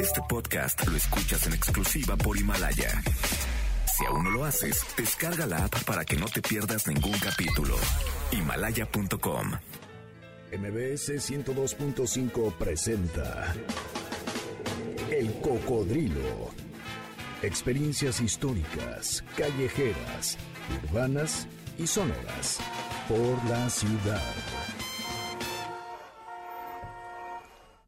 Este podcast lo escuchas en exclusiva por Himalaya. Si aún no lo haces, descarga la app para que no te pierdas ningún capítulo. Himalaya.com. MBS 102.5 presenta El Cocodrilo. Experiencias históricas, callejeras, urbanas y sonoras por la ciudad.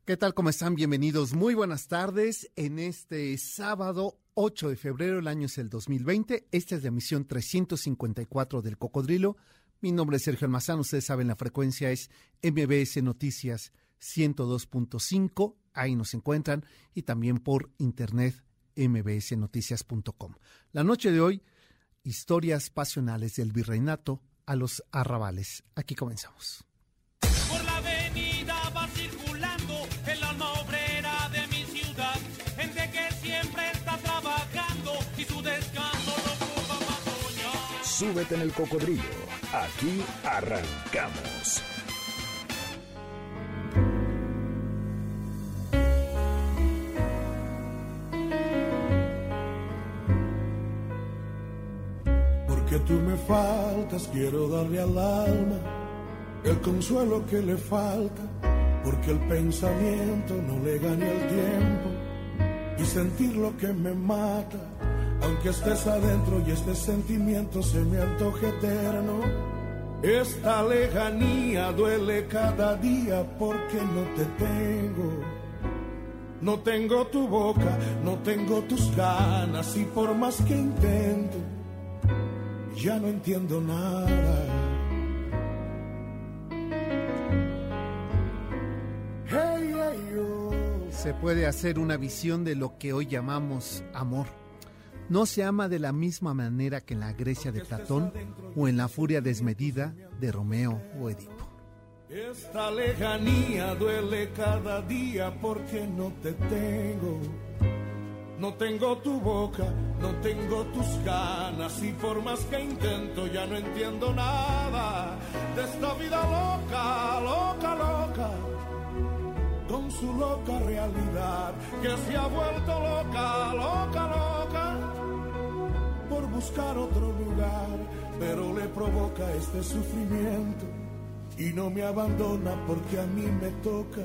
¿Qué tal? ¿Cómo están? Bienvenidos. Muy buenas tardes. En este sábado 8 de febrero, el año es el 2020. Esta es la emisión 354 del Cocodrilo. Mi nombre es Sergio Almazán. Ustedes saben, la frecuencia es MBS Noticias 102.5. Ahí nos encuentran. Y también por internet mbsnoticias.com. La noche de hoy, historias pasionales del virreinato a los arrabales. Aquí comenzamos. Súbete en el cocodrilo. Aquí arrancamos. Porque tú me faltas, quiero darle al alma el consuelo que le falta, porque el pensamiento no le gane el tiempo y sentir lo que me mata, aunque estés adentro y este sentimiento se me antoje eterno. Esta lejanía duele cada día porque no te tengo. No tengo tu boca, no tengo tus ganas y por más que intento, ya no entiendo nada. Se puede hacer una visión de lo que hoy llamamos amor. No se ama de la misma manera que en la Grecia de Platón o en la furia desmedida de Romeo o Edipo. Esta lejanía duele cada día porque no te tengo. No tengo tu boca, no tengo tus ganas y por más que intento ya no entiendo nada de esta vida loca, loca, loca. Con su loca realidad que se ha vuelto loca, loca, loca. Por buscar otro lugar, pero le provoca este sufrimiento y no me abandona porque a mí me toca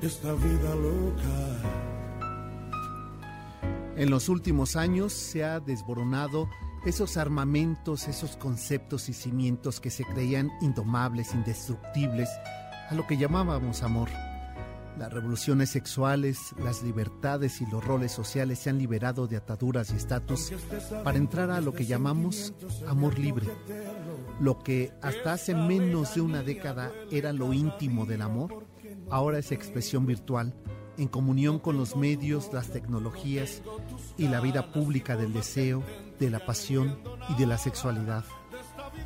esta vida loca. En los últimos años se ha desboronado esos armamentos, esos conceptos y cimientos que se creían indomables, indestructibles, a lo que llamábamos amor. Las revoluciones sexuales, las libertades y los roles sociales se han liberado de ataduras y estatus para entrar a lo que llamamos amor libre. Lo que hasta hace menos de una década era lo íntimo del amor, ahora es expresión virtual, en comunión con los medios, las tecnologías y la vida pública del deseo, de la pasión y de la sexualidad.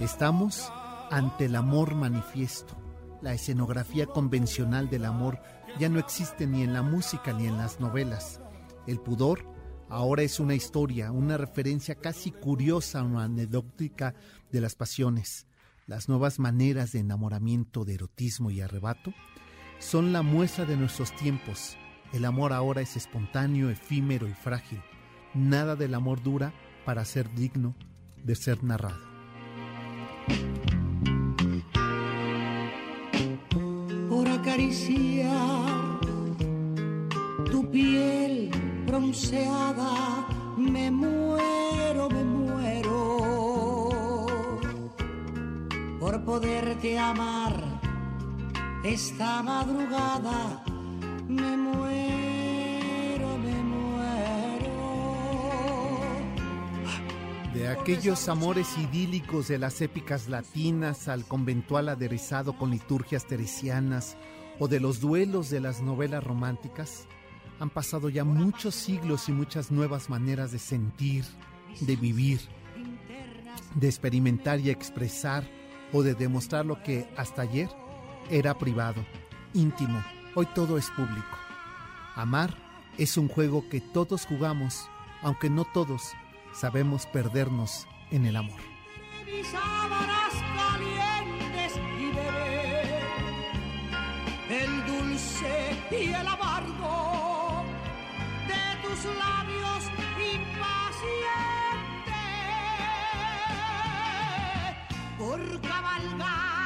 Estamos ante el amor manifiesto. La escenografía convencional del amor ya no existe ni en la música ni en las novelas. El pudor ahora es una historia, una referencia casi curiosa o anecdótica de las pasiones. Las nuevas maneras de enamoramiento, de erotismo y arrebato son la muestra de nuestros tiempos. El amor ahora es espontáneo, efímero y frágil. Nada del amor dura para ser digno de ser narrado. por acariciar piel bronceada. Me muero, me muero por poderte amar esta madrugada. Me muero, me muero. De aquellos amores idílicos de las épicas latinas al conventual aderezado con liturgias teresianas o de los duelos de las novelas románticas, han pasado ya muchos siglos y muchas nuevas maneras de sentir, de vivir, de experimentar y expresar o de demostrar lo que hasta ayer era privado, íntimo, hoy todo es público. Amar es un juego que todos jugamos, aunque no todos sabemos perdernos en el amor. el dulce y el tus labios impacientes por cabalgar.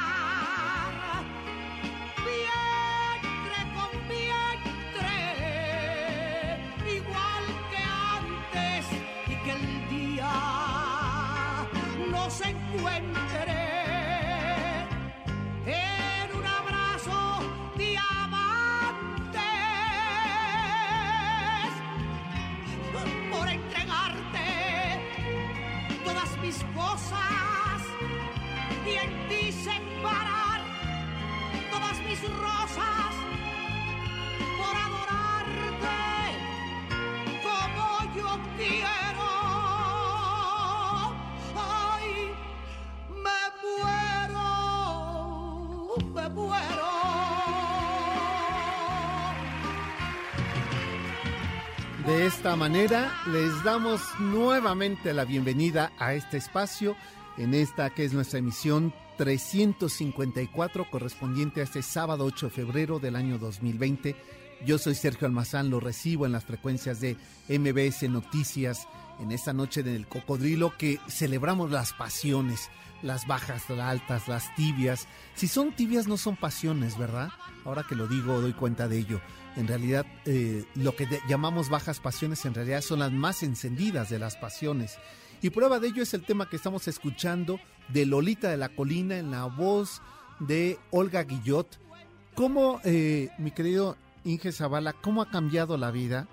De esta manera les damos nuevamente la bienvenida a este espacio, en esta que es nuestra emisión 354 correspondiente a este sábado 8 de febrero del año 2020. Yo soy Sergio Almazán, lo recibo en las frecuencias de MBS Noticias en esta noche del cocodrilo que celebramos las pasiones, las bajas, las altas, las tibias. Si son tibias no son pasiones, ¿verdad? Ahora que lo digo doy cuenta de ello. En realidad eh, lo que llamamos bajas pasiones en realidad son las más encendidas de las pasiones. Y prueba de ello es el tema que estamos escuchando de Lolita de la Colina en la voz de Olga Guillot. ¿Cómo, eh, mi querido Inge Zavala, cómo ha cambiado la vida?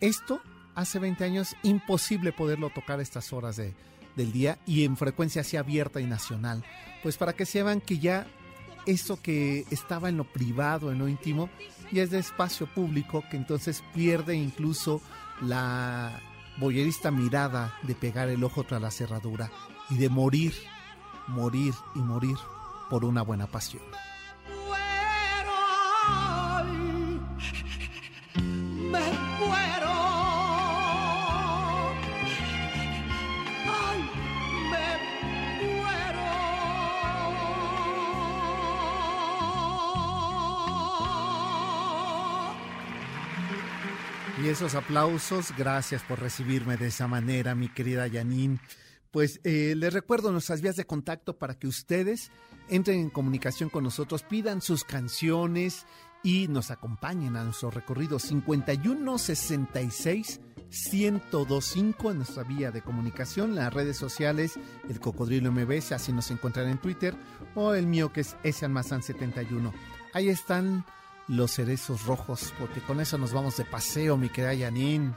Esto hace 20 años imposible poderlo tocar a estas horas de, del día y en frecuencia así abierta y nacional. Pues para que sepan que ya eso que estaba en lo privado, en lo íntimo, ya es de espacio público, que entonces pierde incluso la boyerista mirada de pegar el ojo tras la cerradura y de morir, morir y morir por una buena pasión. Y esos aplausos, gracias por recibirme de esa manera, mi querida Janine. Pues eh, les recuerdo nuestras vías de contacto para que ustedes entren en comunicación con nosotros, pidan sus canciones y nos acompañen a nuestro recorrido 5166 1025 en nuestra vía de comunicación, las redes sociales, el Cocodrilo MBS, así nos encuentran en Twitter, o el mío que es salmazán71. Ahí están los cerezos rojos, porque con eso nos vamos de paseo, mi querida Janine.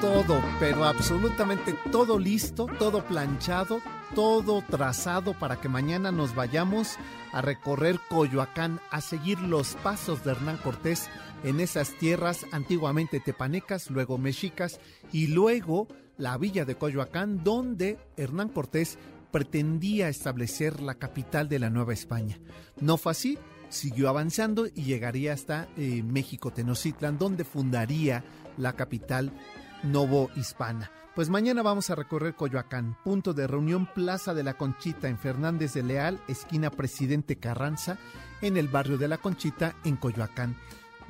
Todo, pero absolutamente todo listo, todo planchado, todo trazado para que mañana nos vayamos a recorrer Coyoacán, a seguir los pasos de Hernán Cortés en esas tierras antiguamente tepanecas, luego mexicas y luego la villa de Coyoacán, donde Hernán Cortés pretendía establecer la capital de la Nueva España. No fue así, siguió avanzando y llegaría hasta eh, México Tenochtitlan, donde fundaría la capital novohispana. Pues mañana vamos a recorrer Coyoacán, punto de reunión Plaza de la Conchita en Fernández de Leal, esquina Presidente Carranza, en el barrio de la Conchita, en Coyoacán.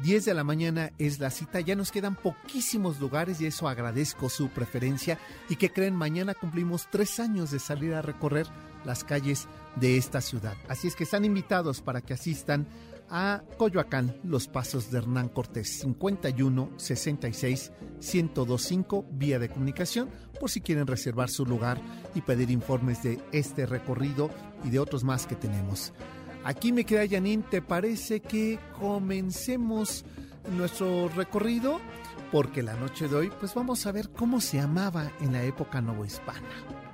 10 de la mañana es la cita, ya nos quedan poquísimos lugares y eso agradezco su preferencia y que creen, mañana cumplimos tres años de salir a recorrer las calles de esta ciudad. Así es que están invitados para que asistan a Coyoacán, los pasos de Hernán Cortés, 51 66 1025, vía de comunicación, por si quieren reservar su lugar y pedir informes de este recorrido y de otros más que tenemos. Aquí me queda Janine, ¿te parece que comencemos nuestro recorrido? Porque la noche de hoy, pues vamos a ver cómo se amaba en la época novohispana.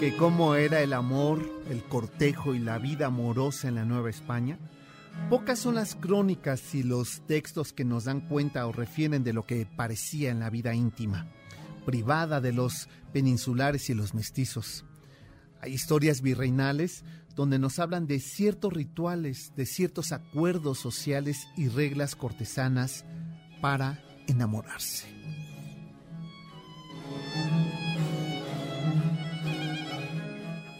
Que cómo era el amor, el cortejo y la vida amorosa en la Nueva España? Pocas son las crónicas y los textos que nos dan cuenta o refieren de lo que parecía en la vida íntima, privada de los peninsulares y los mestizos. Hay historias virreinales donde nos hablan de ciertos rituales, de ciertos acuerdos sociales y reglas cortesanas para enamorarse.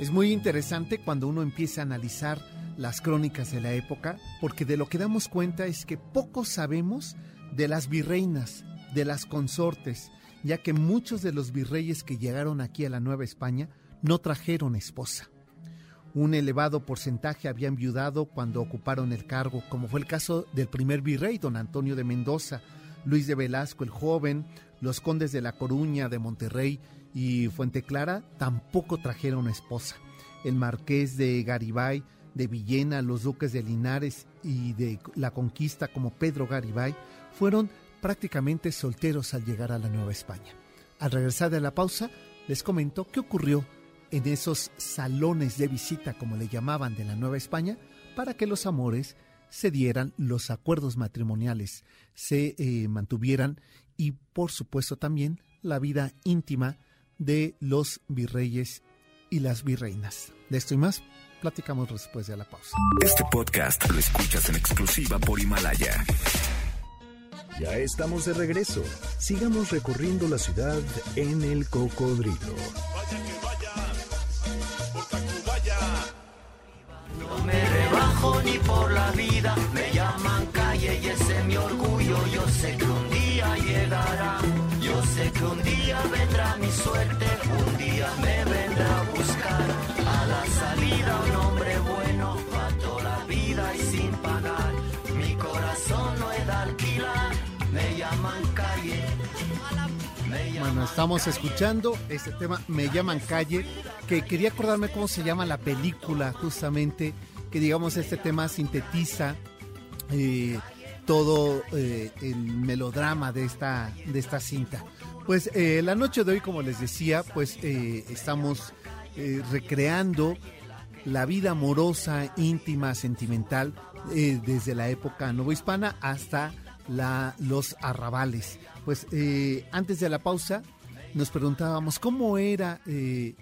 Es muy interesante cuando uno empieza a analizar las crónicas de la época, porque de lo que damos cuenta es que poco sabemos de las virreinas, de las consortes, ya que muchos de los virreyes que llegaron aquí a la Nueva España no trajeron esposa. Un elevado porcentaje habían viudado cuando ocuparon el cargo, como fue el caso del primer virrey, don Antonio de Mendoza, Luis de Velasco el joven, los condes de La Coruña, de Monterrey y Fuente Clara tampoco trajeron esposa. El marqués de Garibay, de Villena, los duques de Linares y de la conquista como Pedro Garibay fueron prácticamente solteros al llegar a la Nueva España. Al regresar de la pausa, les comento qué ocurrió en esos salones de visita, como le llamaban, de la Nueva España, para que los amores se dieran, los acuerdos matrimoniales se eh, mantuvieran y, por supuesto, también la vida íntima de los virreyes y las virreinas. De esto y más, platicamos después de la pausa. Este podcast lo escuchas en exclusiva por Himalaya. Ya estamos de regreso. Sigamos recorriendo la ciudad en el cocodrilo. No me rebajo ni por la vida, me llaman calle y ese es mi orgullo. Yo sé que un día llegará, yo sé que un día vendrá mi suerte, un día me vendrá a buscar. A la salida un hombre bueno, pa' toda la vida y sin pagar. Mi corazón no es de alquilar, me llaman calle. Bueno, estamos escuchando este tema, me llaman calle, que quería acordarme cómo se llama la película justamente, que digamos este tema sintetiza eh, todo eh, el melodrama de esta, de esta cinta. Pues eh, la noche de hoy, como les decía, pues eh, estamos eh, recreando la vida amorosa, íntima, sentimental, eh, desde la época novohispana hasta la, los arrabales. Pues eh, antes de la pausa nos preguntábamos cómo era, eh,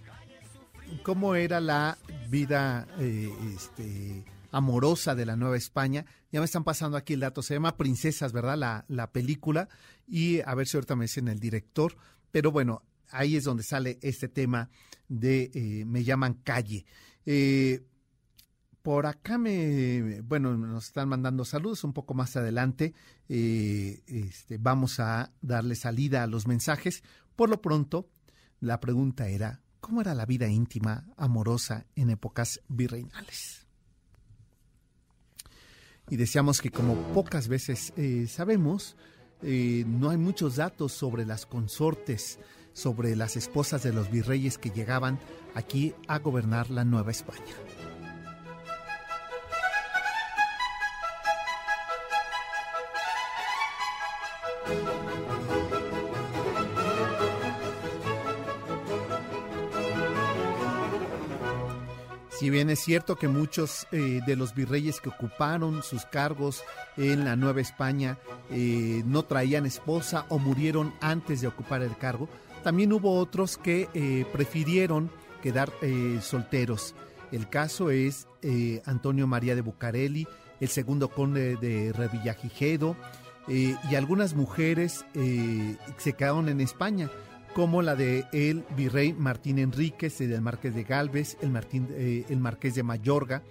cómo era la vida eh, este, amorosa de la Nueva España. Ya me están pasando aquí el dato, se llama Princesas, ¿verdad? La, la película. Y a ver si ahorita me dicen el director. Pero bueno, ahí es donde sale este tema de eh, Me llaman calle. Eh, por acá me, bueno, nos están mandando saludos un poco más adelante. eh, este, vamos a darle salida a los mensajes. Por lo pronto, la pregunta era, ¿cómo era la vida íntima, amorosa en épocas virreinales? Y decíamos que como pocas veces eh, sabemos, eh, no hay muchos datos sobre las consortes, sobre las esposas de los virreyes que llegaban aquí a gobernar la Nueva España. Si bien es cierto que muchos eh, de los virreyes que ocuparon sus cargos en la Nueva España eh, no traían esposa o murieron antes de ocupar el cargo, también hubo otros que eh, prefirieron quedar eh, solteros. El caso es Antonio María de Bucareli, el segundo conde de Revillagigedo, y algunas mujeres se quedaron en España como la de el virrey Martín Enríquez y del Marqués de Galvez, el, Martín, eh, el Marqués de Mayorga,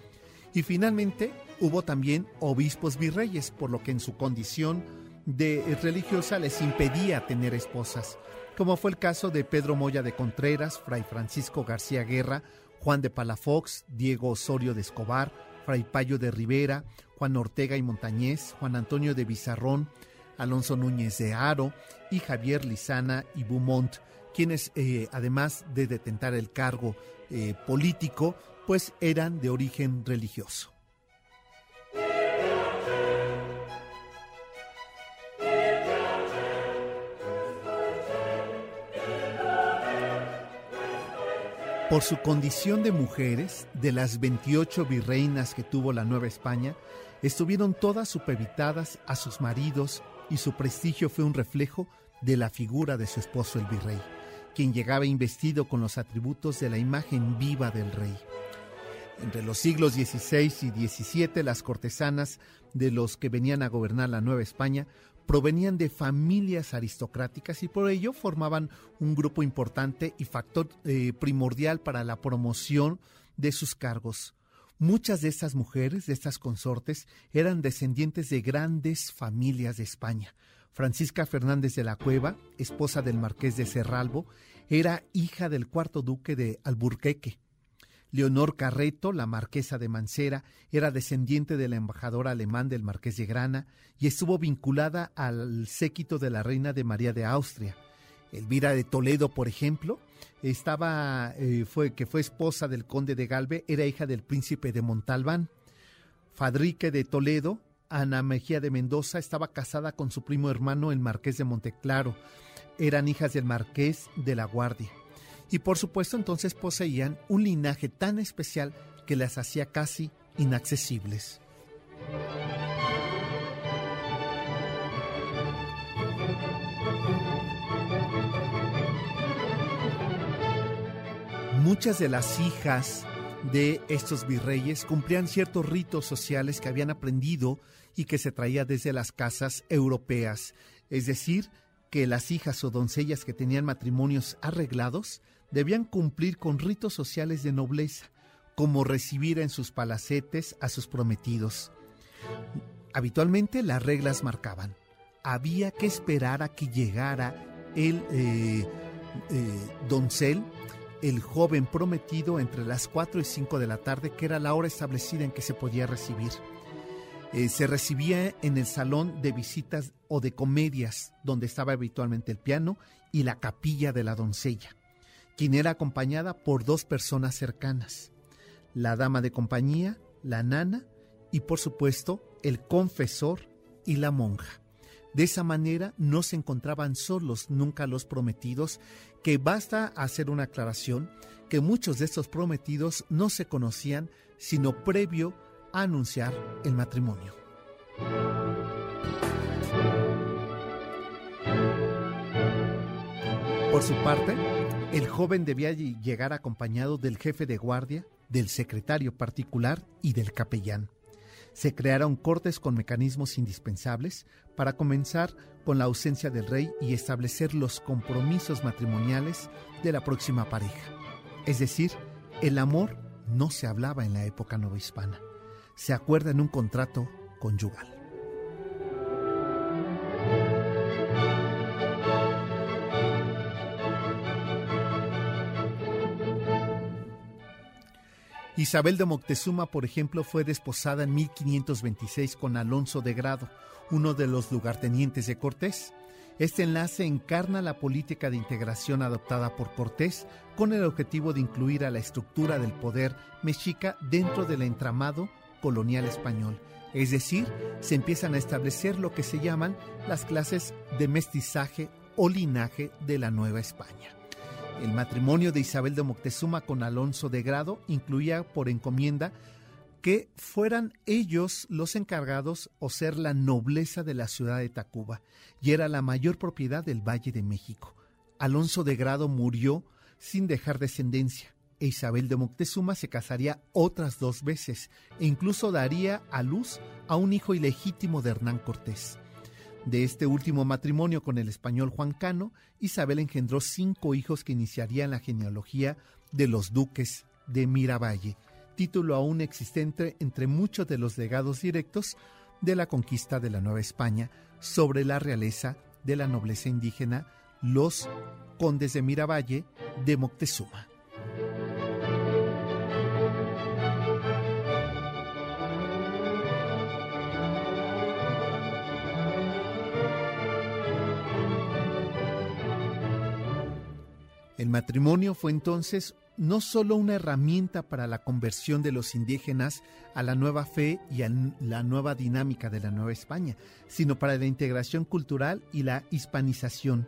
y finalmente hubo también obispos virreyes, por lo que en su condición de religiosa les impedía tener esposas, como fue el caso de Pedro Moya de Contreras, Fray Francisco García Guerra, Juan de Palafox, Diego Osorio de Escobar, Fray Payo de Rivera, Juan Ortega y Montañez, Juan Antonio de Bizarrón, Alonso Núñez de Aro y Javier Lizana y Beaumont, quienes eh, además de detentar el cargo eh, político, pues eran de origen religioso. Por su condición de mujeres, de las 28 virreinas que tuvo la Nueva España, estuvieron todas supeditadas a sus maridos y su prestigio fue un reflejo de la figura de su esposo el virrey, quien llegaba investido con los atributos de la imagen viva del rey. Entre los siglos XVI y XVII, las cortesanas de los que venían a gobernar la Nueva España provenían de familias aristocráticas y por ello formaban un grupo importante y factor eh, primordial para la promoción de sus cargos. Muchas de estas mujeres, de estas consortes, eran descendientes de grandes familias de España. Francisca Fernández de la Cueva, esposa del marqués de Cerralbo, era hija del cuarto duque de Alburqueque. Leonor Carreto, la marquesa de Mancera, era descendiente del embajador alemán del marqués de Grana y estuvo vinculada al séquito de la reina de María de Austria. Elvira de Toledo, por ejemplo, estaba, eh, fue, que fue esposa del conde de Galve, era hija del príncipe de Montalbán. Fadrique de Toledo, Ana Mejía de Mendoza, estaba casada con su primo hermano, el marqués de Monteclaro. Eran hijas del marqués de la Guardia. Y por supuesto entonces poseían un linaje tan especial que las hacía casi inaccesibles. Muchas de las hijas de estos virreyes cumplían ciertos ritos sociales que habían aprendido y que se traía desde las casas europeas, es decir, que las hijas o doncellas que tenían matrimonios arreglados debían cumplir con ritos sociales de nobleza, como recibir en sus palacetes a sus prometidos. Habitualmente las reglas marcaban, había que esperar a que llegara el eh, eh, doncel el joven prometido entre las 4 y 5 de la tarde, que era la hora establecida en que se podía recibir. Eh, se recibía en el salón de visitas o de comedias, donde estaba habitualmente el piano y la capilla de la doncella, quien era acompañada por dos personas cercanas, la dama de compañía, la nana y por supuesto el confesor y la monja. De esa manera no se encontraban solos nunca los prometidos, que basta hacer una aclaración que muchos de estos prometidos no se conocían sino previo a anunciar el matrimonio. Por su parte, el joven debía llegar acompañado del jefe de guardia, del secretario particular y del capellán se crearon cortes con mecanismos indispensables para comenzar con la ausencia del rey y establecer los compromisos matrimoniales de la próxima pareja. Es decir, el amor no se hablaba en la época novohispana, se acuerda en un contrato conyugal. Isabel de Moctezuma, por ejemplo, fue desposada en 1526 con Alonso de Grado, uno de los lugartenientes de Cortés. Este enlace encarna la política de integración adoptada por Cortés con el objetivo de incluir a la estructura del poder mexica dentro del entramado colonial español. Es decir, se empiezan a establecer lo que se llaman las clases de mestizaje o linaje de la Nueva España. El matrimonio de Isabel de Moctezuma con Alonso de Grado incluía por encomienda que fueran ellos los encargados o ser la nobleza de la ciudad de Tacuba, y era la mayor propiedad del Valle de México. Alonso de Grado murió sin dejar descendencia, e Isabel de Moctezuma se casaría otras dos veces, e incluso daría a luz a un hijo ilegítimo de Hernán Cortés. De este último matrimonio con el español Juan Cano, Isabel engendró cinco hijos que iniciarían la genealogía de los duques de Miravalle, título aún existente entre muchos de los legados directos de la conquista de la Nueva España sobre la realeza de la nobleza indígena, los condes de Miravalle de Moctezuma. Matrimonio fue entonces no solo una herramienta para la conversión de los indígenas a la nueva fe y a la nueva dinámica de la Nueva España, sino para la integración cultural y la hispanización.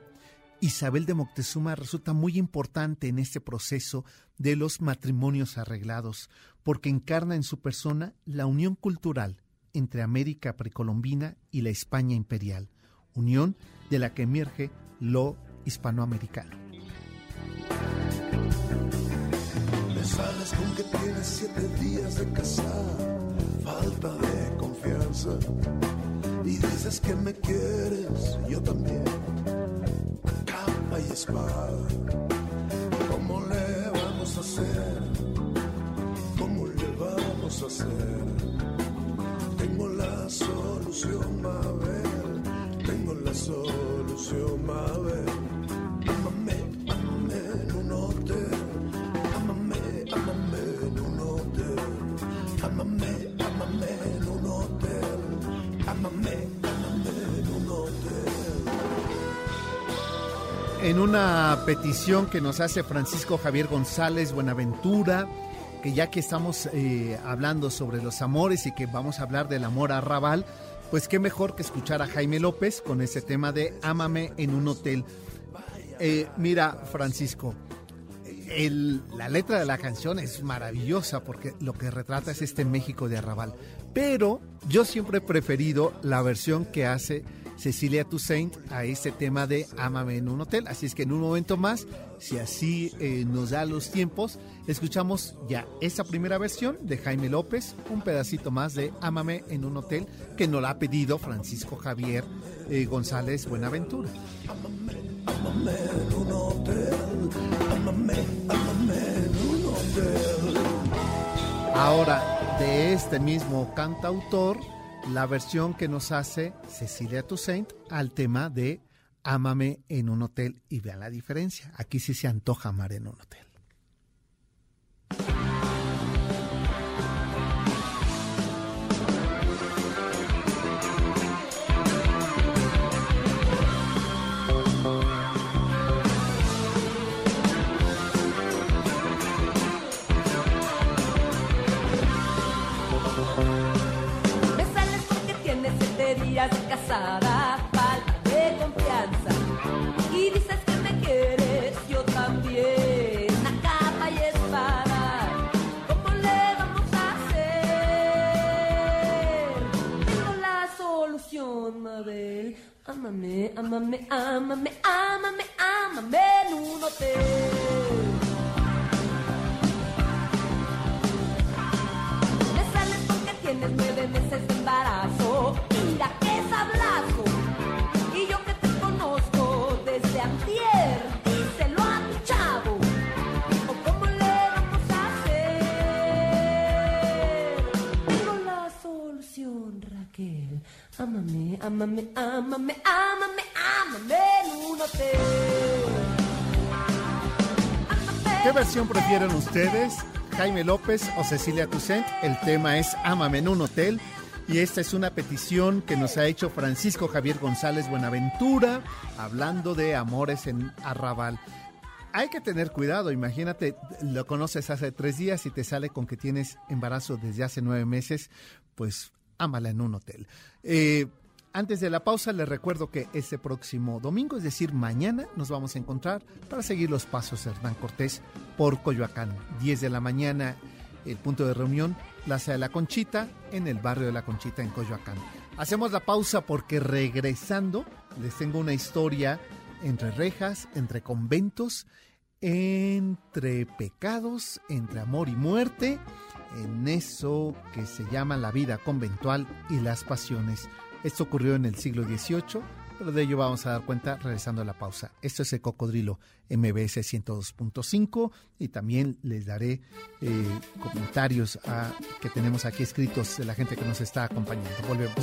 Isabel de Moctezuma resulta muy importante en este proceso de los matrimonios arreglados, porque encarna en su persona la unión cultural entre América precolombina y la España imperial, unión de la que emerge lo hispanoamericano. Sales con que tienes siete días de casar, falta de confianza. Y dices que me quieres, yo también, capa y espada. ¿Cómo le vamos a hacer? ¿Cómo le vamos pienso hacer. Tengo la solución, Mabel. Tengo la solución, Mabel. En una petición que nos hace Francisco Javier González Buenaventura, que ya que estamos eh, hablando sobre los amores y que vamos a hablar del amor arrabal, pues qué mejor que escuchar a Jaime López con ese tema de Ámame en un hotel. Eh, mira, Francisco, la letra de la canción es maravillosa porque lo que retrata es este México de arrabal. Pero yo siempre he preferido la versión que hace Cecilia Toussaint a este tema de Ámame en un hotel. Así es que en un momento más, si así eh, nos da los tiempos, escuchamos ya esa primera versión de Jaime López, un pedacito más de Ámame en un hotel que nos la ha pedido Francisco Javier eh, González Buenaventura. Amame en un hotel. Amame, amame en un hotel. Ahora, de este mismo cantautor, la versión que nos hace Cecilia Toussaint al tema de Ámame en un hotel y vean la diferencia. Aquí sí se antoja amar en un hotel. Falta de confianza. Y dices que me quieres, yo también, a capa y espada. ¿Cómo le vamos a hacer? Tengo la solución, Mabel. Ámame, ámame, ámame, ámame, ámame en un hotel. Tienes nueve meses de embarazo. Ámame, ámame, ámame, ámame, en un hotel. ¿Qué versión prefieren ustedes? Jaime López o Cecilia Toussaint. El tema es Ámame en un hotel. Y esta es una petición que nos ha hecho Francisco Javier González Buenaventura, hablando de amores en Arrabal. Hay que tener cuidado, imagínate, lo conoces hace tres días y te sale con que tienes embarazo desde hace nueve meses, pues ámala en un hotel. Eh, antes de la pausa, les recuerdo que este próximo domingo, es decir, mañana, nos vamos a encontrar para seguir los pasos de Hernán Cortés por Coyoacán. 10 de la mañana, el punto de reunión, Plaza de la Conchita, en el barrio de la Conchita, en Coyoacán. Hacemos la pausa porque regresando, les tengo una historia entre rejas, entre conventos, entre pecados, entre amor y muerte, en eso que se llama la vida conventual y las pasiones. Esto ocurrió en el siglo XVIII, pero de ello vamos a dar cuenta regresando a la pausa. Esto es el Cocodrilo MBS 102.5 y también les daré eh, comentarios a- que tenemos aquí escritos de la gente que nos está acompañando. Volvemos.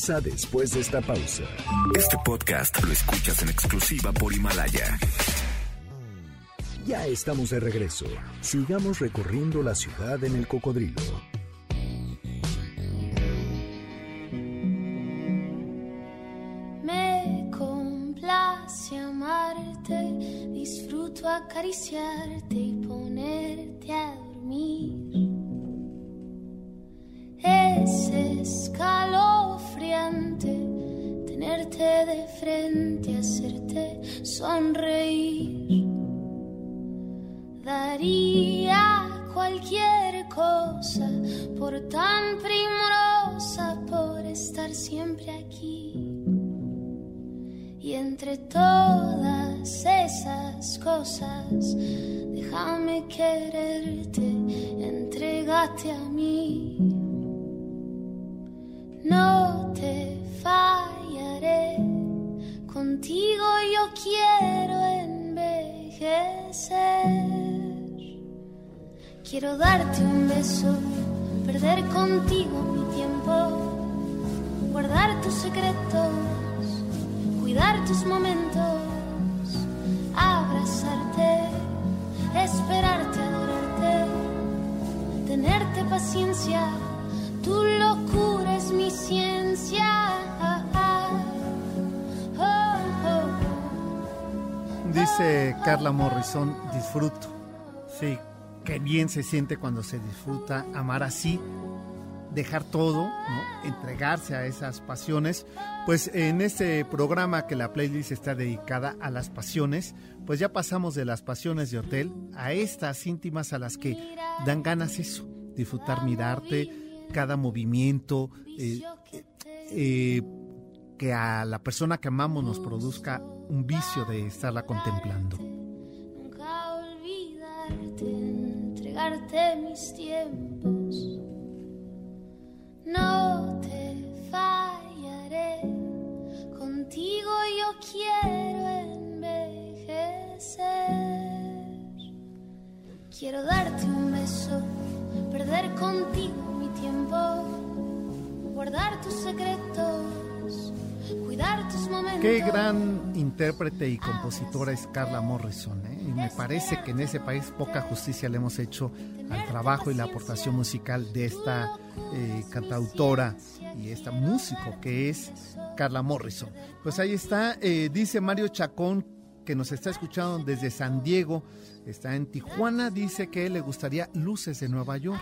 Regresa después de esta pausa. Este podcast lo escuchas en exclusiva por Himalaya. Ya estamos de regreso. Sigamos recorriendo la ciudad en el cocodrilo. Me complace amarte, disfruto acariciarte de frente, hacerte sonreír. Daría cualquier cosa por tan primorosa, por estar siempre aquí. Y entre todas esas cosas, déjame quererte, entrégate a mí. No te contigo yo quiero envejecer. Quiero darte un beso, perder contigo mi tiempo, guardar tus secretos, cuidar tus momentos, abrazarte, esperarte, adorarte, tenerte paciencia, tu locura es mi ciencia. Dice Carla Morrison, disfruto. Sí, qué bien se siente cuando se disfruta amar así, dejar todo, entregarse a esas pasiones. Pues en este programa que la playlist está dedicada a las pasiones, pues ya pasamos de las pasiones de hotel a estas íntimas a las que dan ganas eso, disfrutar mirarte, cada movimiento, eh, eh, que a la persona que amamos nos produzca un vicio de estarla contemplando. Nunca olvidarte, entregarte mis tiempos. No te fallaré, contigo yo quiero envejecer. Quiero darte un beso, perder contigo mi tiempo, guardar tus secretos. Qué gran intérprete y compositora es Carla Morrison. ¿eh? Y me parece que en ese país poca justicia le hemos hecho al trabajo y la aportación musical de esta eh, cantautora y esta músico que es Carla Morrison. Pues ahí está, eh, dice Mario Chacón que nos está escuchando desde San Diego, está en Tijuana, dice que le gustaría Luces de Nueva York.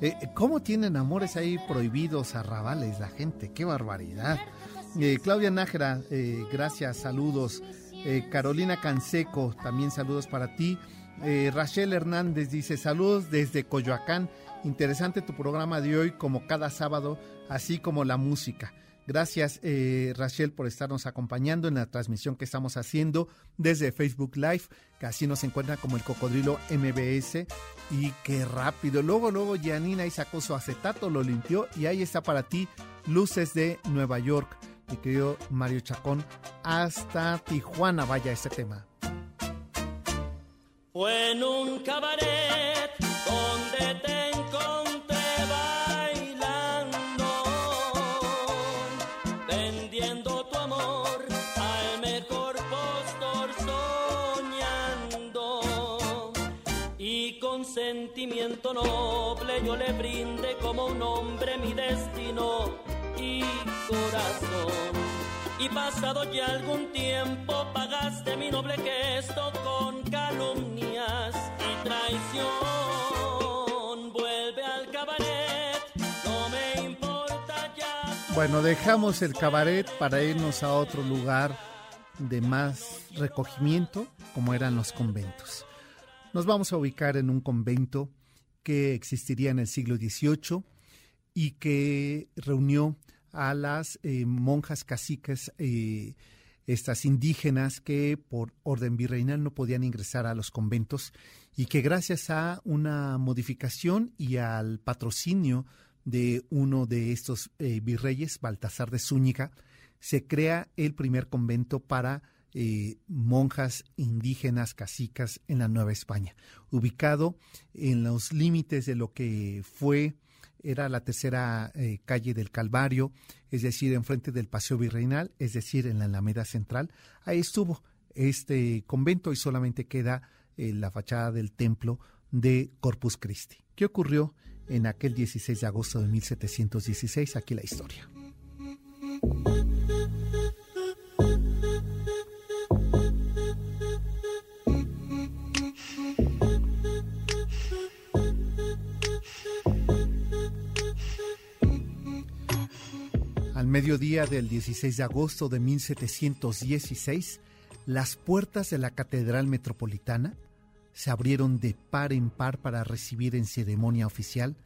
Eh, ¿Cómo tienen amores ahí prohibidos, arrabales la gente? ¡Qué barbaridad! Eh, Claudia Nájera, eh, gracias, saludos. Eh, Carolina Canseco, también saludos para ti. Rachel Hernández dice, saludos desde Coyoacán. Interesante tu programa de hoy, como cada sábado, así como la música. Gracias, eh, Rachel, por estarnos acompañando en la transmisión que estamos haciendo desde Facebook Live, que así nos encuentra como el Cocodrilo MBS. Y qué rápido. Luego, luego, Janina ahí sacó su acetato, lo limpió y ahí está para ti, Luces de Nueva York. Mi querido Mario Chacón, hasta Tijuana vaya este tema. Fue en un cabaret donde te encontré bailando, vendiendo tu amor al mejor postor soñando. Y con sentimiento noble yo le brinde como un hombre mi destino y corazón. Y pasado ya algún tiempo pagaste mi noble gesto con calumnias y traición. Vuelve al cabaret, no me importa ya. Bueno, dejamos el cabaret para irnos a otro lugar de más recogimiento, como eran los conventos. Nos vamos a ubicar en un convento que existiría en el siglo XVIII y que reunió a las eh, monjas caciques, eh, estas indígenas que por orden virreinal no podían ingresar a los conventos y que gracias a una modificación y al patrocinio de uno de estos eh, virreyes, Baltasar de Zúñiga, se crea el primer convento para monjas indígenas cacicas en la Nueva España, ubicado en los límites de lo que fue era la tercera eh, calle del Calvario, es decir, enfrente del Paseo Virreinal, es decir, en la Alameda Central. Ahí estuvo este convento y solamente queda eh, la fachada del templo de Corpus Christi. ¿Qué ocurrió en aquel 16 de agosto de 1716? Aquí la historia. Mediodía del 16 de agosto de 1716, las puertas de la Catedral Metropolitana se abrieron de par en par para recibir en ceremonia oficial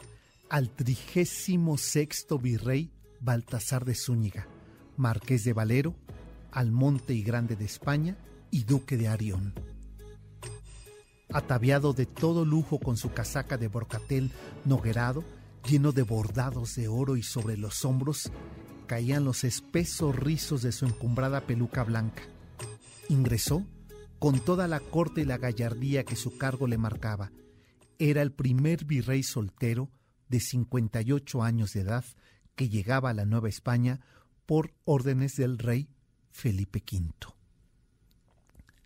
al trigésimo sexto virrey Baltasar de Zúñiga, marqués de Valero, Almonte y Grande de España y duque de Arión. Ataviado de todo lujo con su casaca de borcatel noguerado, lleno de bordados de oro y sobre los hombros caían los espesos rizos de su encumbrada peluca blanca. Ingresó con toda la corte y la gallardía que su cargo le marcaba. Era el primer virrey soltero de 58 años de edad que llegaba a la Nueva España por órdenes del rey Felipe V.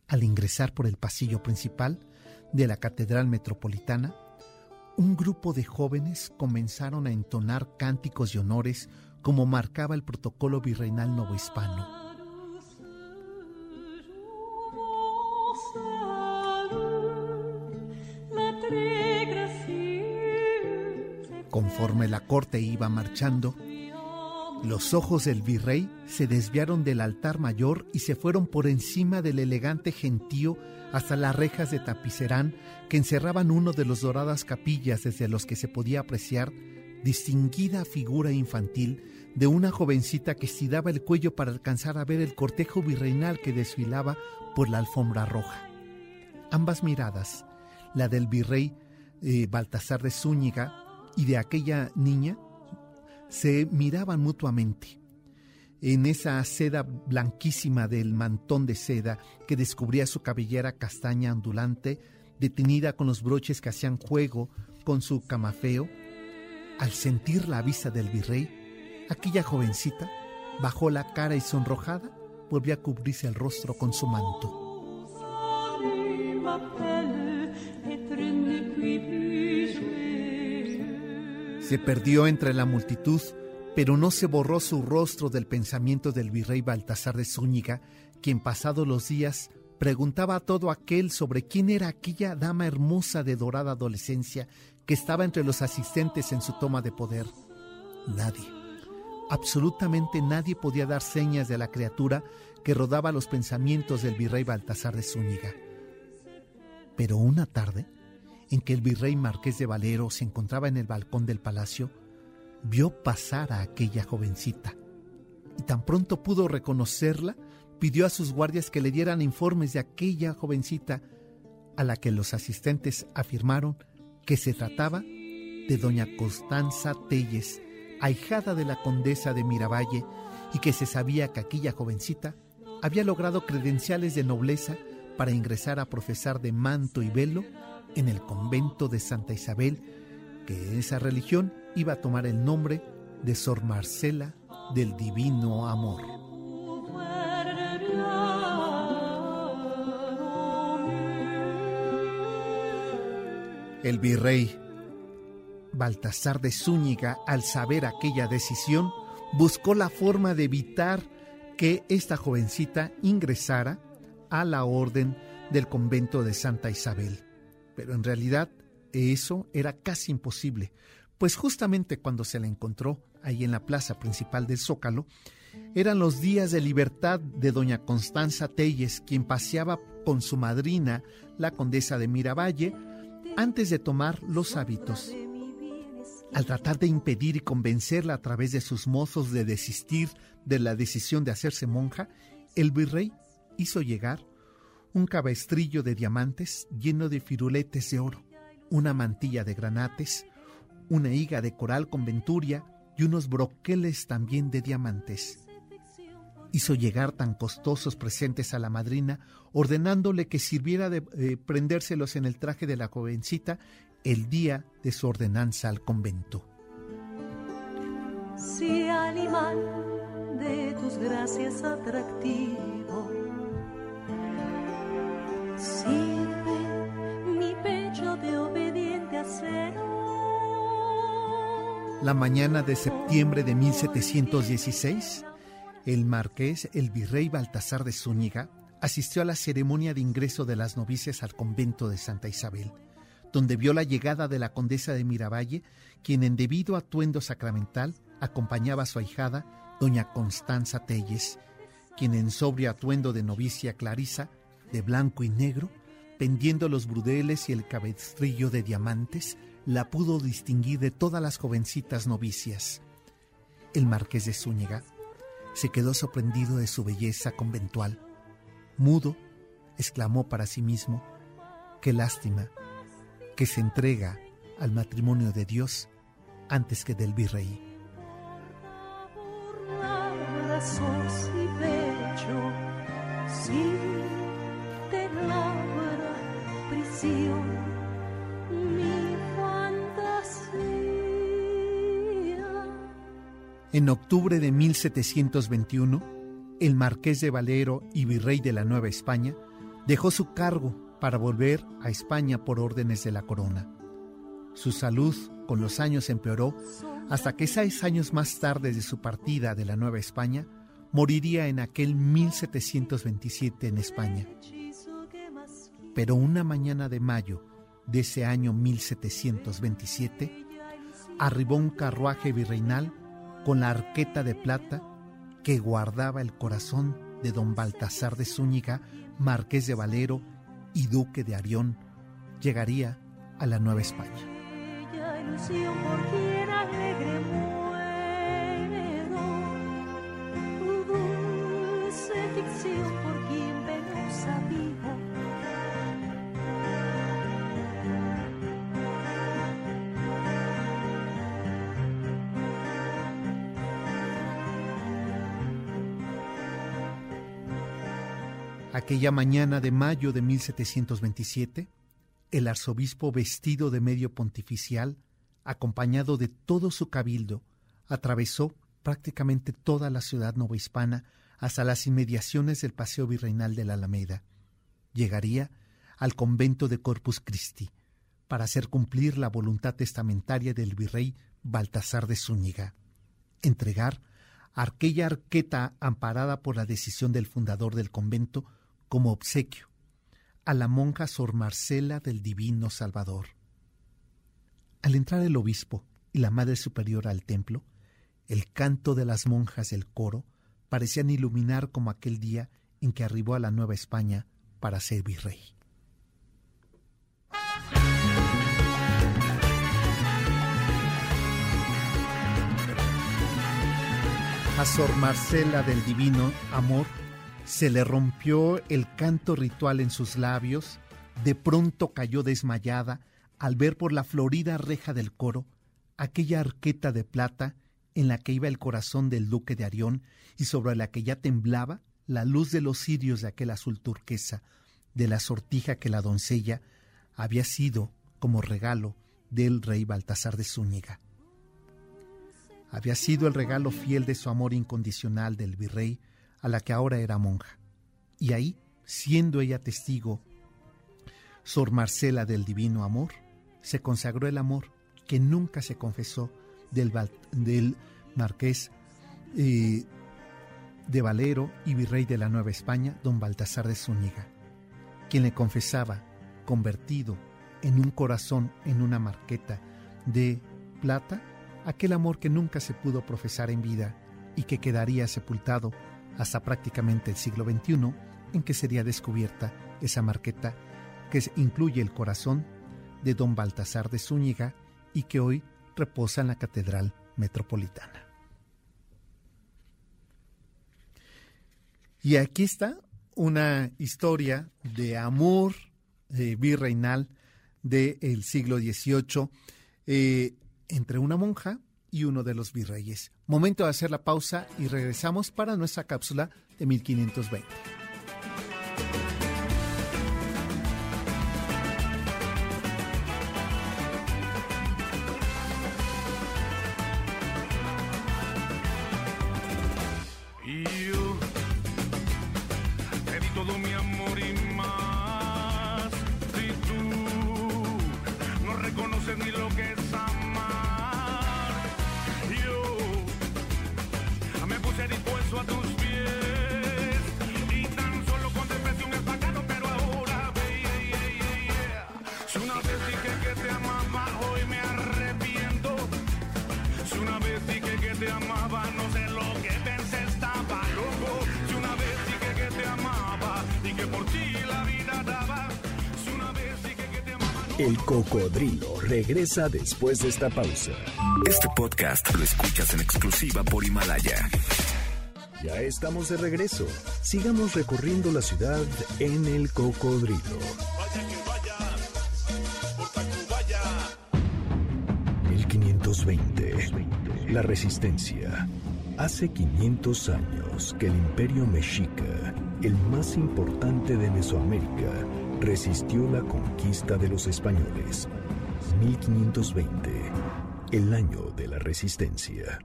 Al ingresar por el pasillo principal de la Catedral Metropolitana, un grupo de jóvenes comenzaron a entonar cánticos y honores como marcaba el protocolo virreinal novohispano. Conforme la corte iba marchando, los ojos del virrey se desviaron del altar mayor y se fueron por encima del elegante gentío hasta las rejas de tapicerán que encerraban uno de los doradas capillas desde los que se podía apreciar distinguida figura infantil de una jovencita que estiraba el cuello para alcanzar a ver el cortejo virreinal que desfilaba por la alfombra roja. Ambas miradas, la del virrey eh, Baltasar de Zúñiga y de aquella niña, se miraban mutuamente. En esa seda blanquísima del mantón de seda que descubría su cabellera castaña ondulante, detenida con los broches que hacían juego con su camafeo, al sentir la vista del virrey, aquella jovencita bajó la cara y sonrojada volvió a cubrirse el rostro con su manto. Se perdió entre la multitud, pero no se borró su rostro del pensamiento del virrey Baltasar de Zúñiga, quien pasados los días preguntaba a todo aquel sobre quién era aquella dama hermosa de dorada adolescencia que estaba entre los asistentes en su toma de poder. Nadie, absolutamente nadie podía dar señas de la criatura que rodaba los pensamientos del virrey Baltasar de Zúñiga. Pero una tarde, en que el virrey Marqués de Valero se encontraba en el balcón del palacio, vio pasar a aquella jovencita. Y tan pronto pudo reconocerla, pidió a sus guardias que le dieran informes de aquella jovencita, a la que los asistentes afirmaron que se trataba de doña Constanza Telles, ahijada de la condesa de Miravalle, y que se sabía que aquella jovencita había logrado credenciales de nobleza para ingresar a profesar de manto y velo en el convento de Santa Isabel, que esa religión iba a tomar el nombre de Sor Marcela del Divino Amor. El virrey Baltasar de Zúñiga, al saber aquella decisión, buscó la forma de evitar que esta jovencita ingresara a la orden del convento de Santa Isabel. Pero en realidad eso era casi imposible, pues justamente cuando se la encontró ahí en la plaza principal del Zócalo, eran los días de libertad de doña Constanza Telles, quien paseaba con su madrina, la condesa de Miravalle, antes de tomar los hábitos. Al tratar de impedir y convencerla a través de sus mozos de desistir de la decisión de hacerse monja, el virrey hizo llegar un cabestrillo de diamantes lleno de firuletes de oro, una mantilla de granates, una higa de coral con venturia y unos broqueles también de diamantes hizo llegar tan costosos presentes a la madrina, ordenándole que sirviera de prendérselos en el traje de la jovencita el día de su ordenanza al convento. Si animal de tus gracias atractivo, sirve mi pecho de obediente acero. La mañana de septiembre de 1716, el marqués, el virrey Baltasar de Zúñiga, asistió a la ceremonia de ingreso de las novicias al convento de Santa Isabel, donde vio la llegada de la condesa de Miravalle, quien en debido atuendo sacramental acompañaba a su ahijada, doña Constanza Telles, quien en sobrio atuendo de novicia Clarisa, de blanco y negro, pendiendo los brudeles y el cabestrillo de diamantes, la pudo distinguir de todas las jovencitas novicias. El marqués de Zúñiga se quedó sorprendido de su belleza conventual. Mudo, exclamó para sí mismo, qué lástima que se entrega al matrimonio de Dios antes que del virrey. En octubre de 1721, el marqués de Valero y virrey de la Nueva España dejó su cargo para volver a España por órdenes de la corona. Su salud con los años empeoró hasta que seis años más tarde de su partida de la Nueva España, moriría en aquel 1727 en España. Pero una mañana de mayo de ese año 1727, arribó un carruaje virreinal con la arqueta de plata que guardaba el corazón de don Baltasar de Zúñiga, marqués de Valero y duque de Arión. Llegaría a la Nueva España. Aquella mañana de mayo de 1727, el arzobispo vestido de medio pontificial, acompañado de todo su cabildo, atravesó prácticamente toda la ciudad novohispana hasta las inmediaciones del Paseo Virreinal de la Alameda. Llegaría al convento de Corpus Christi para hacer cumplir la voluntad testamentaria del virrey Baltasar de Zúñiga, entregar aquella arqueta amparada por la decisión del fundador del convento como obsequio a la monja Sor Marcela del Divino Salvador. Al entrar el obispo y la madre superiora al templo, el canto de las monjas del coro parecían iluminar como aquel día en que arribó a la Nueva España para ser virrey. A Sor Marcela del Divino Amor se le rompió el canto ritual en sus labios, de pronto cayó desmayada al ver por la florida reja del coro aquella arqueta de plata en la que iba el corazón del duque de Arión y sobre la que ya temblaba la luz de los cirios de aquel azul turquesa, de la sortija que la doncella había sido como regalo del rey Baltasar de Zúñiga. Había sido el regalo fiel de su amor incondicional del virrey a la que ahora era monja. Y ahí, siendo ella testigo, Sor Marcela del Divino Amor, se consagró el amor que nunca se confesó del, marqués eh, de Valero y virrey de la Nueva España, don Baltasar de Zúñiga, quien le confesaba, convertido en un corazón en una marqueta de plata, aquel amor que nunca se pudo profesar en vida y que quedaría sepultado hasta prácticamente el siglo XXI, en que sería descubierta esa marqueta que incluye el corazón de don Baltasar de Zúñiga y que hoy reposa en la Catedral Metropolitana. Y aquí está una historia de amor eh, virreinal del siglo XVIII eh, entre una monja y uno de los virreyes. Momento de hacer la pausa y regresamos para nuestra cápsula de 1520. Y yo El cocodrilo regresa después de esta pausa. Este podcast lo escuchas en exclusiva por Himalaya. Ya estamos de regreso. Sigamos recorriendo la ciudad en el cocodrilo. 1520. La resistencia. Hace 500 años que el imperio mexica, el más importante de Mesoamérica, resistió la conquista de los españoles. 1520. El año de la resistencia.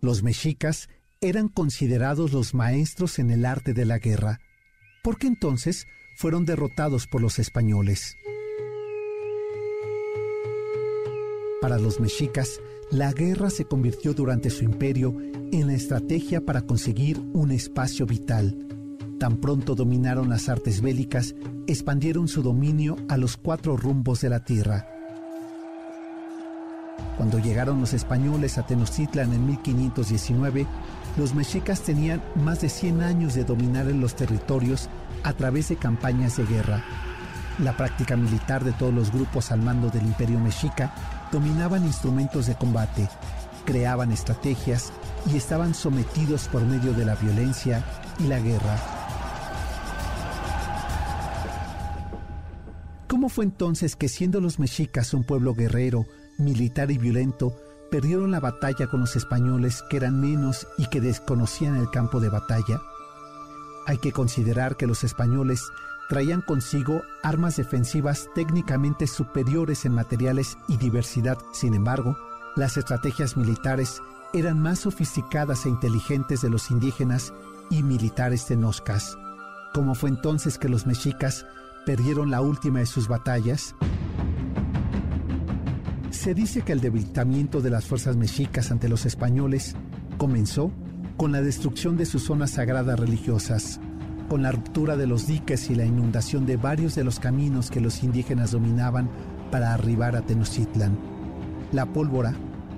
Los mexicas eran considerados los maestros en el arte de la guerra, porque entonces fueron derrotados por los españoles. Para los mexicas, la guerra se convirtió durante su imperio en la estrategia para conseguir un espacio vital. Tan pronto dominaron las artes bélicas, expandieron su dominio a los cuatro rumbos de la tierra. Cuando llegaron los españoles a Tenochtitlan en 1519, los mexicas tenían más de 100 años de dominar en los territorios a través de campañas de guerra. La práctica militar de todos los grupos al mando del imperio mexica dominaban instrumentos de combate, creaban estrategias y estaban sometidos por medio de la violencia y la guerra. ¿Cómo fue entonces que siendo los mexicas un pueblo guerrero, militar y violento, perdieron la batalla con los españoles que eran menos y que desconocían el campo de batalla? Hay que considerar que los españoles traían consigo armas defensivas técnicamente superiores en materiales y diversidad. Sin embargo, las estrategias militares eran más sofisticadas e inteligentes de los indígenas y militares tenoscas. ¿Cómo fue entonces que los mexicas perdieron la última de sus batallas? Se dice que el debilitamiento de las fuerzas mexicas ante los españoles comenzó con la destrucción de sus zonas sagradas religiosas con la ruptura de los diques y la inundación de varios de los caminos que los indígenas dominaban para arribar a Tenochtitlan. La pólvora,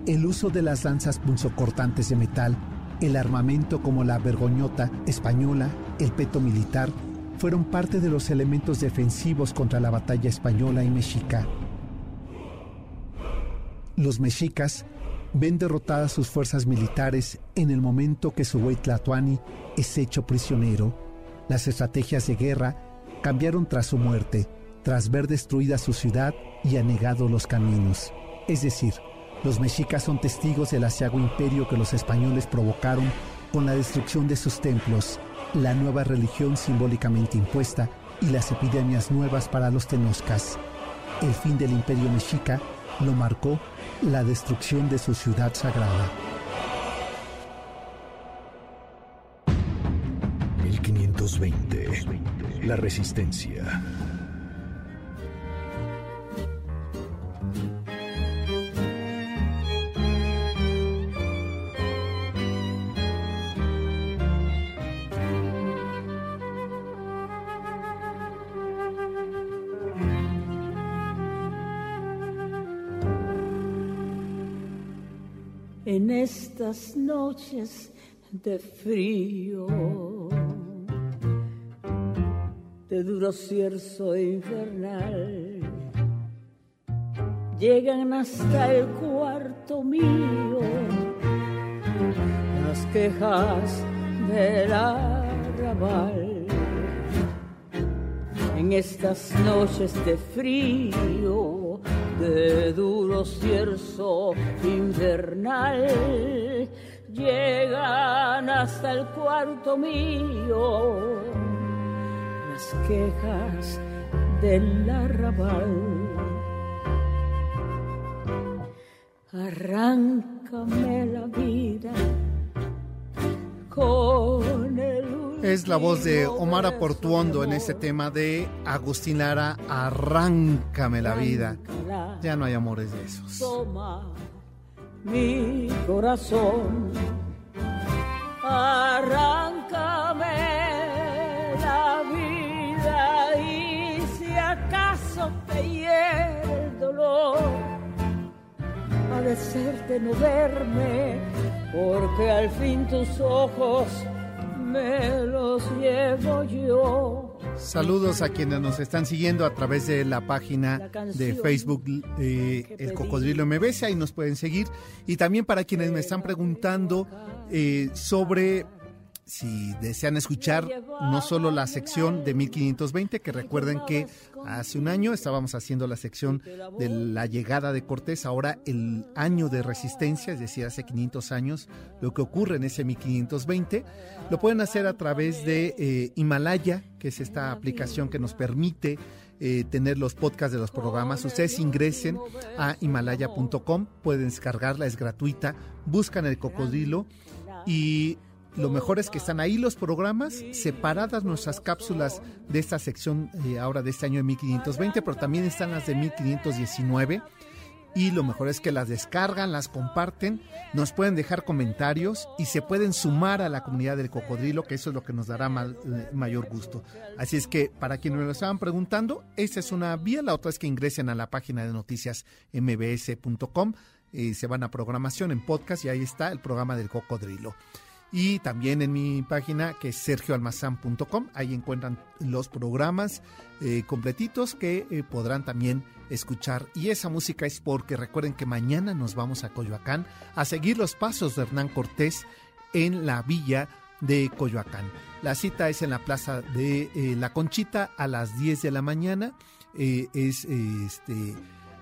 el uso de las lanzas punzocortantes de metal, el armamento como la vergoñota española, el peto militar, fueron parte de los elementos defensivos contra la batalla española y mexica. Los mexicas ven derrotadas sus fuerzas militares en el momento que su Tlatoani es hecho prisionero las estrategias de guerra cambiaron tras su muerte, tras ver destruida su ciudad y anegado los caminos. Es decir, los mexicas son testigos del asiago imperio que los españoles provocaron con la destrucción de sus templos, la nueva religión simbólicamente impuesta y las epidemias nuevas para los tenoscas. El fin del imperio mexica lo marcó la destrucción de su ciudad sagrada. 1520. La resistencia. Estas noches de frío de duro cierzo infernal. Llegan hasta el cuarto mío las quejas del arrabal. En estas noches de frío, de duro cierzo infernal, llegan hasta el cuarto mío quejas del arrabal. Arráncame la vida con el es la voz de Omar Portuondo en este tema de Agustín Lara, Arráncame la vida. Ya no hay amores de esos. Toma mi corazón, arráncame el dolor. Ha de ser de no verme, porque al fin tus ojos me los llevo yo. Saludos a quienes nos están siguiendo a través de la página de Facebook eh, El Cocodrilo MBS, ahí nos pueden seguir. Y también para quienes me están preguntando eh, sobre si desean escuchar no solo la sección de 1520, que recuerden que hace un año estábamos haciendo la sección de la llegada de Cortés, ahora el año de resistencia, es decir, hace 500 años, lo que ocurre en ese 1520, lo pueden hacer a través de eh, Himalaya, que es esta aplicación que nos permite eh, tener los podcasts de los programas. Ustedes ingresen a himalaya.com, pueden descargarla, es gratuita, buscan el cocodrilo y lo mejor es que están ahí los programas, separadas nuestras cápsulas de esta sección eh, ahora de este año de 1520, pero también están las de 1519. Y lo mejor es que las descargan, las comparten, nos pueden dejar comentarios y se pueden sumar a la comunidad del cocodrilo, que eso es lo que nos dará eh, mayor gusto. Así es que para quienes me lo estaban preguntando, esta es una vía, la otra es que ingresen a la página de noticias mbs.com, eh, se van a programación en podcast y ahí está el programa del cocodrilo y también en mi página que es sergioalmazán.com. Ahí encuentran los programas eh, completitos que eh, podrán también escuchar. Y esa música es porque recuerden que mañana nos vamos a Coyoacán a seguir los pasos de Hernán Cortés en la villa de Coyoacán. La cita es en la plaza de eh, La Conchita a las 10 de la mañana. Es este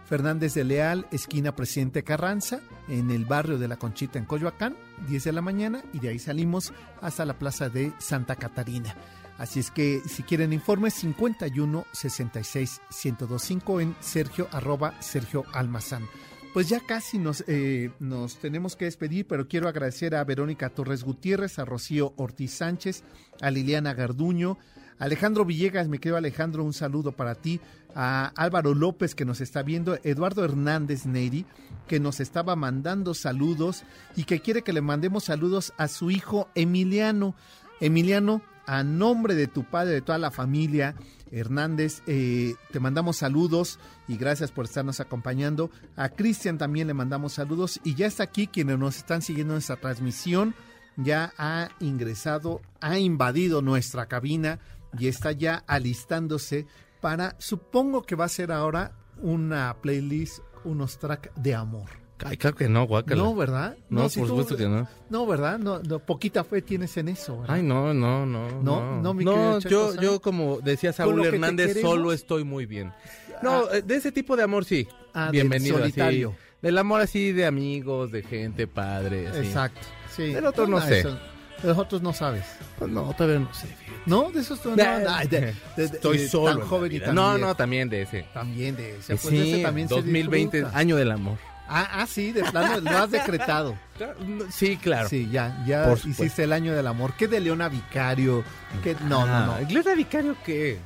Fernández de Leal, esquina Presidente Carranza, en el barrio de La Conchita en Coyoacán, 10 de la mañana, y de ahí salimos hasta la plaza de Santa Catarina. Así es que si quieren informes, 51 66 1025 en Sergio arroba Sergio Almazán. Pues ya casi nos, eh, nos tenemos que despedir, pero quiero agradecer a Verónica Torres Gutiérrez, a Rocío Ortiz Sánchez, a Liliana Garduño, Alejandro Villegas, me quedo Alejandro, un saludo para ti. A Álvaro López que nos está viendo, Eduardo Hernández Neri que nos estaba mandando saludos y que quiere que le mandemos saludos a su hijo Emiliano. Emiliano, a nombre de tu padre, de toda la familia Hernández, eh, te mandamos saludos y gracias por estarnos acompañando. A Cristian también le mandamos saludos y ya está aquí quienes nos están siguiendo en esta transmisión. Ya ha ingresado, ha invadido nuestra cabina y está ya alistándose para, supongo que va a ser ahora una playlist, unos tracks de amor. Ay, claro que no, guácala. No, ¿verdad? No, si por tú- supuesto que no. No, ¿verdad? No, no, poquita fe tienes en eso, ¿verdad? Ay, no, no, no. No, no, mi querido yo, San. yo como decía Saúl Hernández, solo estoy muy bien. No, eh, de ese tipo de amor sí. Ah, del Bienvenido. así. solitario. Del amor así de amigos, de gente padre. así. Exacto. Sí. Del otro no Ah, sé. eso- De los otros no sabes. Pues no, todavía no sé. ¿No? De esos no. No, ay, de- de- de- Estoy de- solo. Tan joven y tan No, no, también de ese. También de ese. Pues de sí, ese también se 2020, disfruta. año del amor. Ah, ah, sí, de plano lo has decretado. Sí, claro. Sí, ya, ya Por hiciste el año del amor. ¿Qué de Leona Vicario? ¿Qué? No, no, no. Ah, ¿Leona Vicario qué?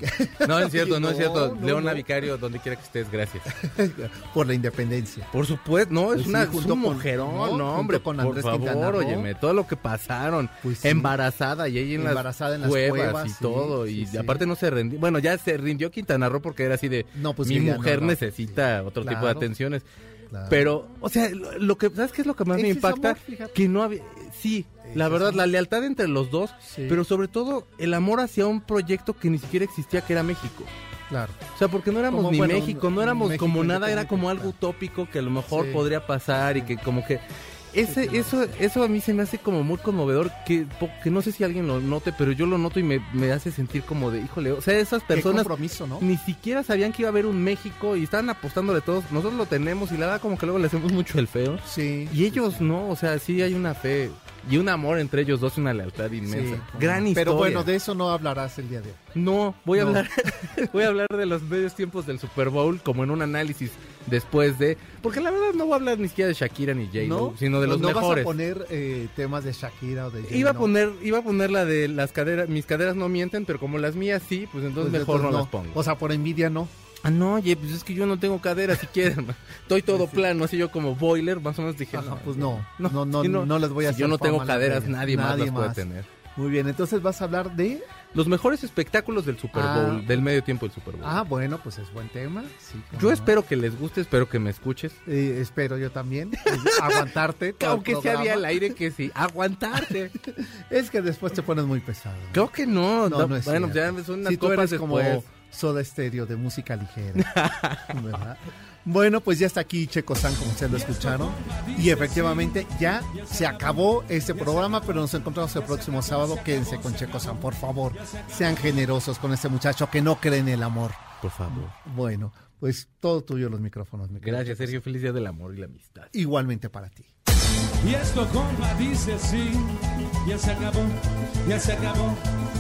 No, es cierto, no, es cierto. no, Leona no. Vicario, donde quiera que estés, gracias. Por la independencia. Por supuesto, no, es Pues sí, una es junto un con- mujerón, no, hombre, con por Andrés favor, Quintana óyeme, todo lo que pasaron, Pues sí. embarazada y ahí en Embarazada las, en las cuevas, cuevas, y sí, todo, sí, y sí. aparte no se rindió, bueno, ya se rindió Quintana Roo porque era así de, No, pues mi mujer necesita otro tipo de atenciones, Claro. pero, o sea, lo, lo que, ¿sabes qué es lo que más me impacta? amor, que no había, sí, la verdad, la lealtad entre los dos, Sí. pero sobre todo el amor hacia un proyecto que ni siquiera existía, que era México. Claro. O sea, porque no éramos Como, ni bueno, México, no éramos México como nada, era como algo claro. utópico que a lo mejor Sí. podría pasar y que como que ese eso eso a mí se me hace como muy conmovedor que que no sé si alguien lo note, pero yo lo noto y me, me hace sentir como de, híjole, o sea, esas personas compromiso, ¿no? ni siquiera sabían que iba a haber un México y estaban apostando de todos. Nosotros lo tenemos y la verdad como que luego le hacemos mucho el feo. Sí. Y ellos no, o sea, sí hay una fe y un amor entre ellos dos, una lealtad inmensa. Sí. Gran historia. Pero bueno, de eso no hablarás el día de hoy. No, voy a No. hablar voy a hablar de los medios tiempos del Super Bowl como en un análisis después de porque la verdad no voy a hablar ni siquiera de Shakira ni J ¿No? sino de No- los no mejores. vas a poner eh, temas de Shakira o de Iba a ¿no? poner iba a poner la de las caderas, mis caderas no mienten, pero como las mías sí, pues entonces Pues mejor no, las pongo. O sea, por envidia no. Ah, no, oye, pues es que yo no tengo caderas siquiera. ¿no? Estoy todo plano, así yo como boiler, más o menos dije, Ajá, no, pues no. no, No, no, si no, les voy a si hacer yo no tengo caderas, redes. nadie, más Nadie las puede tener. Muy bien, entonces vas a hablar de los mejores espectáculos del Super Ah. Bowl, del medio tiempo del Super Bowl. Ah, bueno, pues es buen tema. Sí, Yo no. espero que les guste, espero que me escuches. Eh, espero yo también. eh, aguantarte. todo el Aunque sea programa. día al aire que sí, aguantarte. Es que después te pones muy pesado. Creo que no, No, no, no es bueno, cierto. ya son unas Si tú copas eres como. Soda estéreo de música ligera. ¿verdad? Bueno, pues ya está aquí Checo San, como ustedes lo escucharon. Y efectivamente ya se acabó este programa, pero nos encontramos el próximo sábado. Quédense con Checo San, por favor. Sean generosos con este muchacho que no cree en el amor. Por favor. Bueno, pues todo tuyo los micrófonos. mi querido Gracias, Sergio. Feliz día del amor y la amistad. Igualmente para ti. Y esto compa dice así, ya se acabó, ya se acabó,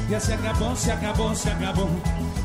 ya se acabó, se acabó, se acabó,